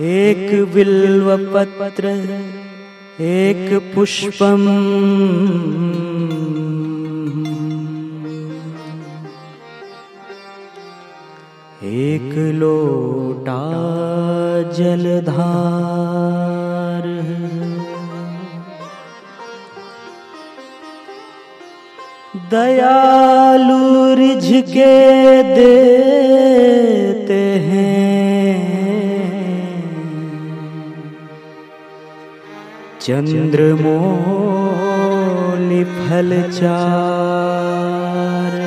एक बिल्वपत्र एक पुष्पम। एक लोटा जलधार। दयालु रिझ के देते चंद्रमोली फल चार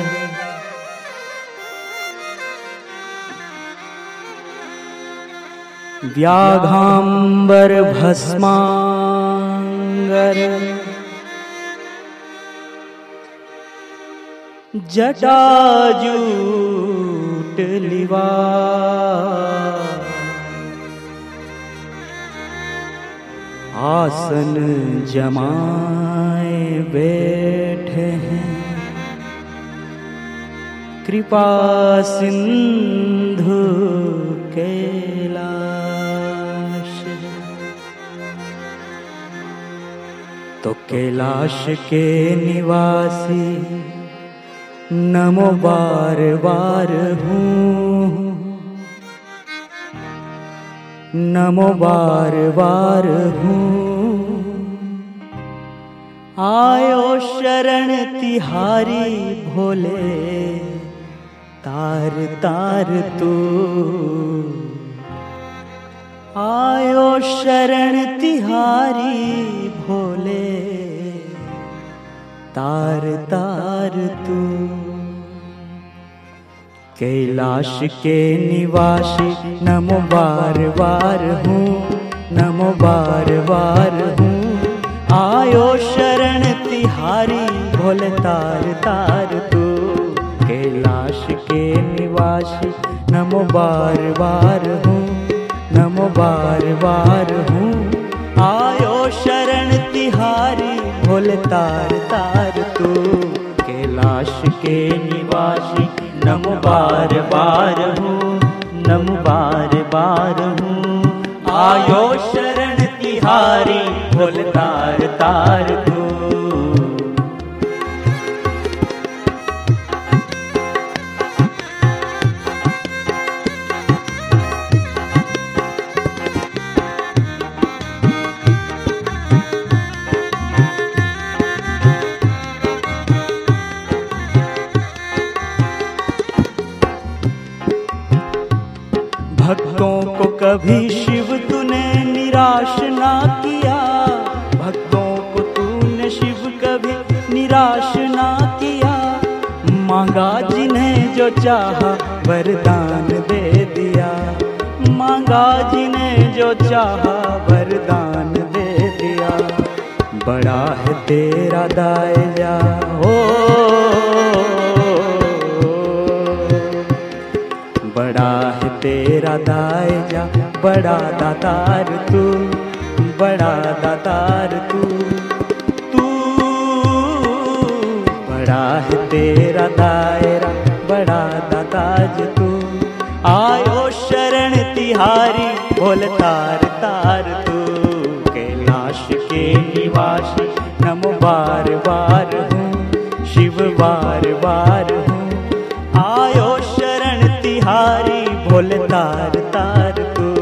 व्याघांबर भस्मांगर। जटाजूट लिवा आसन जमाए बैठे हैं। कृपा सिंधु कैलाश। तो कैलाश के निवासी नमो बार बार हूँ। नमो बार बार हूँ। आयो शरण तिहारी भोले, तार तार तू। आयो शरण तिहारी भोले, तार तार तू। कैलाश के निवासी, नमो बार बार हूँ, नमो बार बार हूँ। आयो शरण तिहारी भोले तार तार तू। कैलाश के निवासी, नमो बार बार हूँ, नमो बार बार हूँ। आयो शरण तिहारी भोले तार तार तू। कैलाश के निवासी नमो बार बार हूँ, नम बार बार हूँ। आयो शरण तिहारी भोल तार तार तू जो चाहा वरदान दे दिया। मांगा जिन्हें जो चाहा वरदान दे दिया। बड़ा है तेरा दायरा हो बड़ा है तेरा दायजा, बड़ा दातार तू, बड़ा दातार तू। तू, बड़ा है तेरा दायरा बोल तार तार तू, कैलाश के निवासी। नमो बार बार हूँ, शिव बार बार हूँ। आयो शरण तिहारी भोल तार तार तू,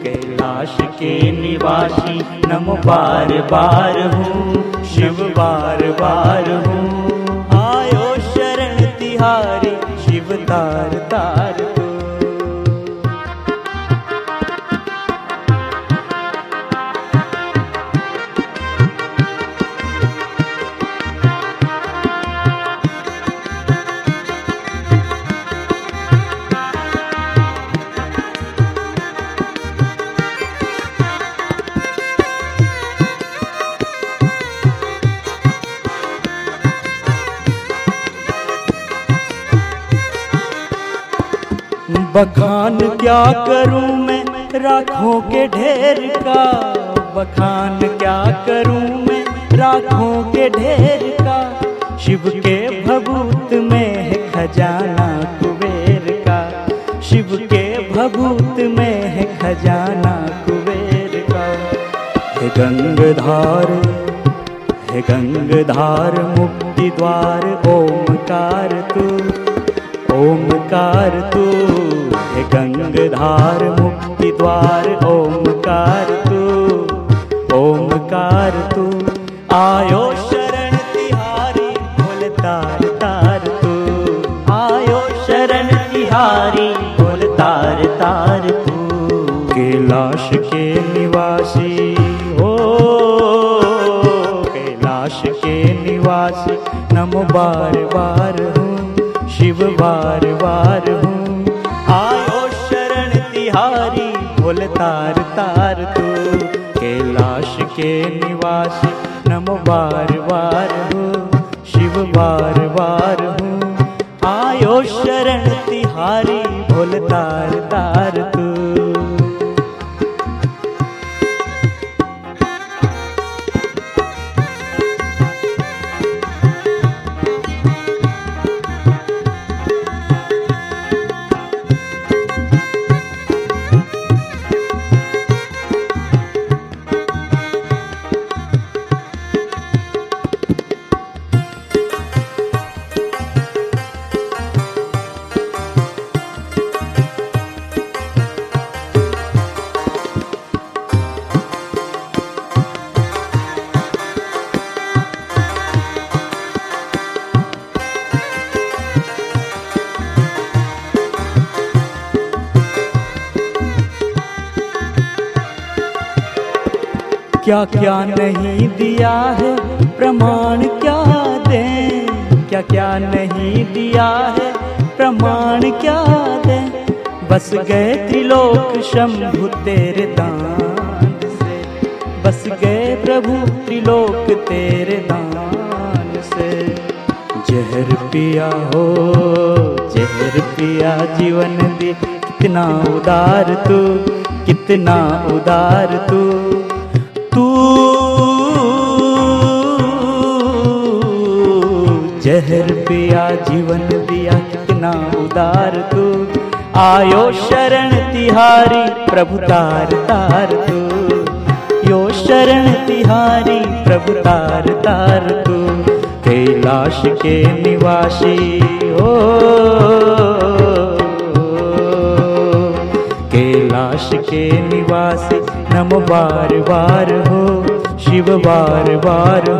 कैलाश के निवासी। नमो बार बार हूँ, शिव बार बार हूँ। बखान क्या करूँ मैं? राखों के ढेर का बखान क्या करूँ मैं? राखों के ढेर का, शिव के भभूत में है खजाना कुबेर का। शिव के भभूत में है खजाना कुबेर का। हे गंगधार हे गंगधार, मुक्ति द्वार, ओमकार तू ओमकार तू। गंगधार मुक्ति द्वार ओमकार तू ओमकार तू। आयो शरण तिहारी, बोल तार तार तू। आयो शरण तिहारी, बोल तार तार तू। कैलाश के निवासी हो कैलाश के निवासी, नमो बार बार हूँ, शिव बार बार हूँ। बोल, तार तार तू, कैलाश के निवासी, नमो बार बार हूँ, शिव बार बार हूँ। आयो शरण तिहारी, बोल, तार तार तू क्या क्या नहीं दिया है? प्रमाण क्या दें? क्या क्या नहीं दिया है? प्रमाण क्या दें? बस गए त्रिलोक शंभु तेरे दान से। बस गए प्रभु त्रिलोक तेरे दान से। जहर पिया हो, जहर पिया जीवन दे। कितना उदार तू, कितना उदार तू। जहर पिया, जीवन दिया, कितना उदार तू। आयो शरण तिहारी, प्रभु तार तार तू। यो शरण तिहारी, प्रभु तार तार तू। कैलाश के निवासी हो। कैलाश के निवासी, नम बार बार हो। शिव बार बार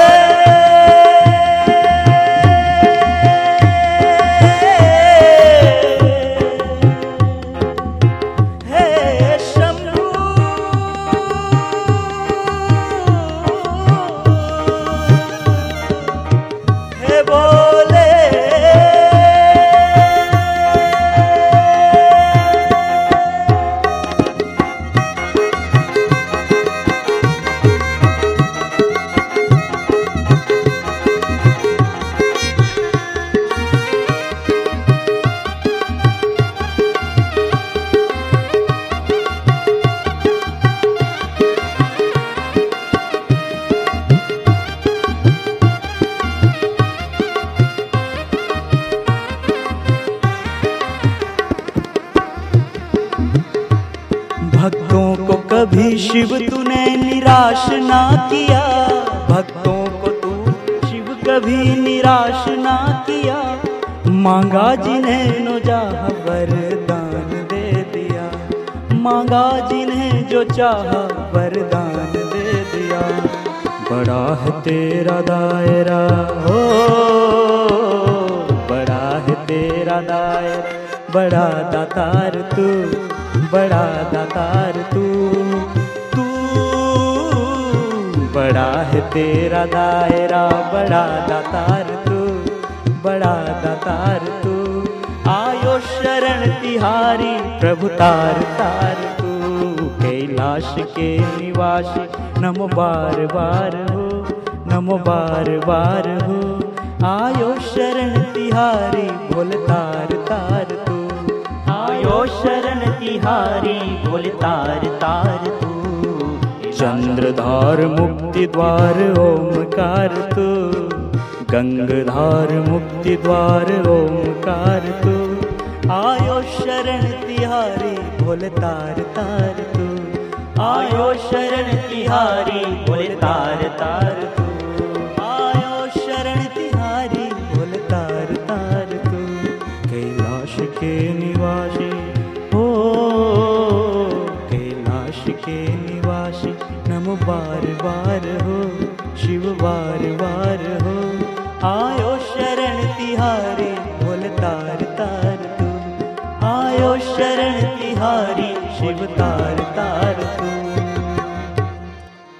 शिव तूने निराश ना किया। भक्तों को तू शिव कभी निराश ना किया। मांगा जिन्हें नो चाह वरदान दे दिया। मांगा जिन्हें जो चाह वरदान दे दिया। बड़ा है तेरा दायरा, हो। बड़ा है तेरा दायरा, बड़ा दातार तू, बड़ा दातार तू। बड़ा है तेरा दायरा, बड़ा दातार तू, बड़ा दातार तू। आयो शरण तिहारी, प्रभु तार तार तू। कैलाश के निवासी, नमो बार बार हो, नमो बार बार हो। आयो शरण तिहारी, बोल तार तार तू। आयो शरण तिहारी, बोल तार तार तू। चंद्रधार मुक्ति द्वार ओमकार तू गंगधार मुक्ति द्वार तू आयो शरण तिहारी बोल तार तार तू आयो शरण तिहारी बोल तार तार तू बार बार हो शिव बार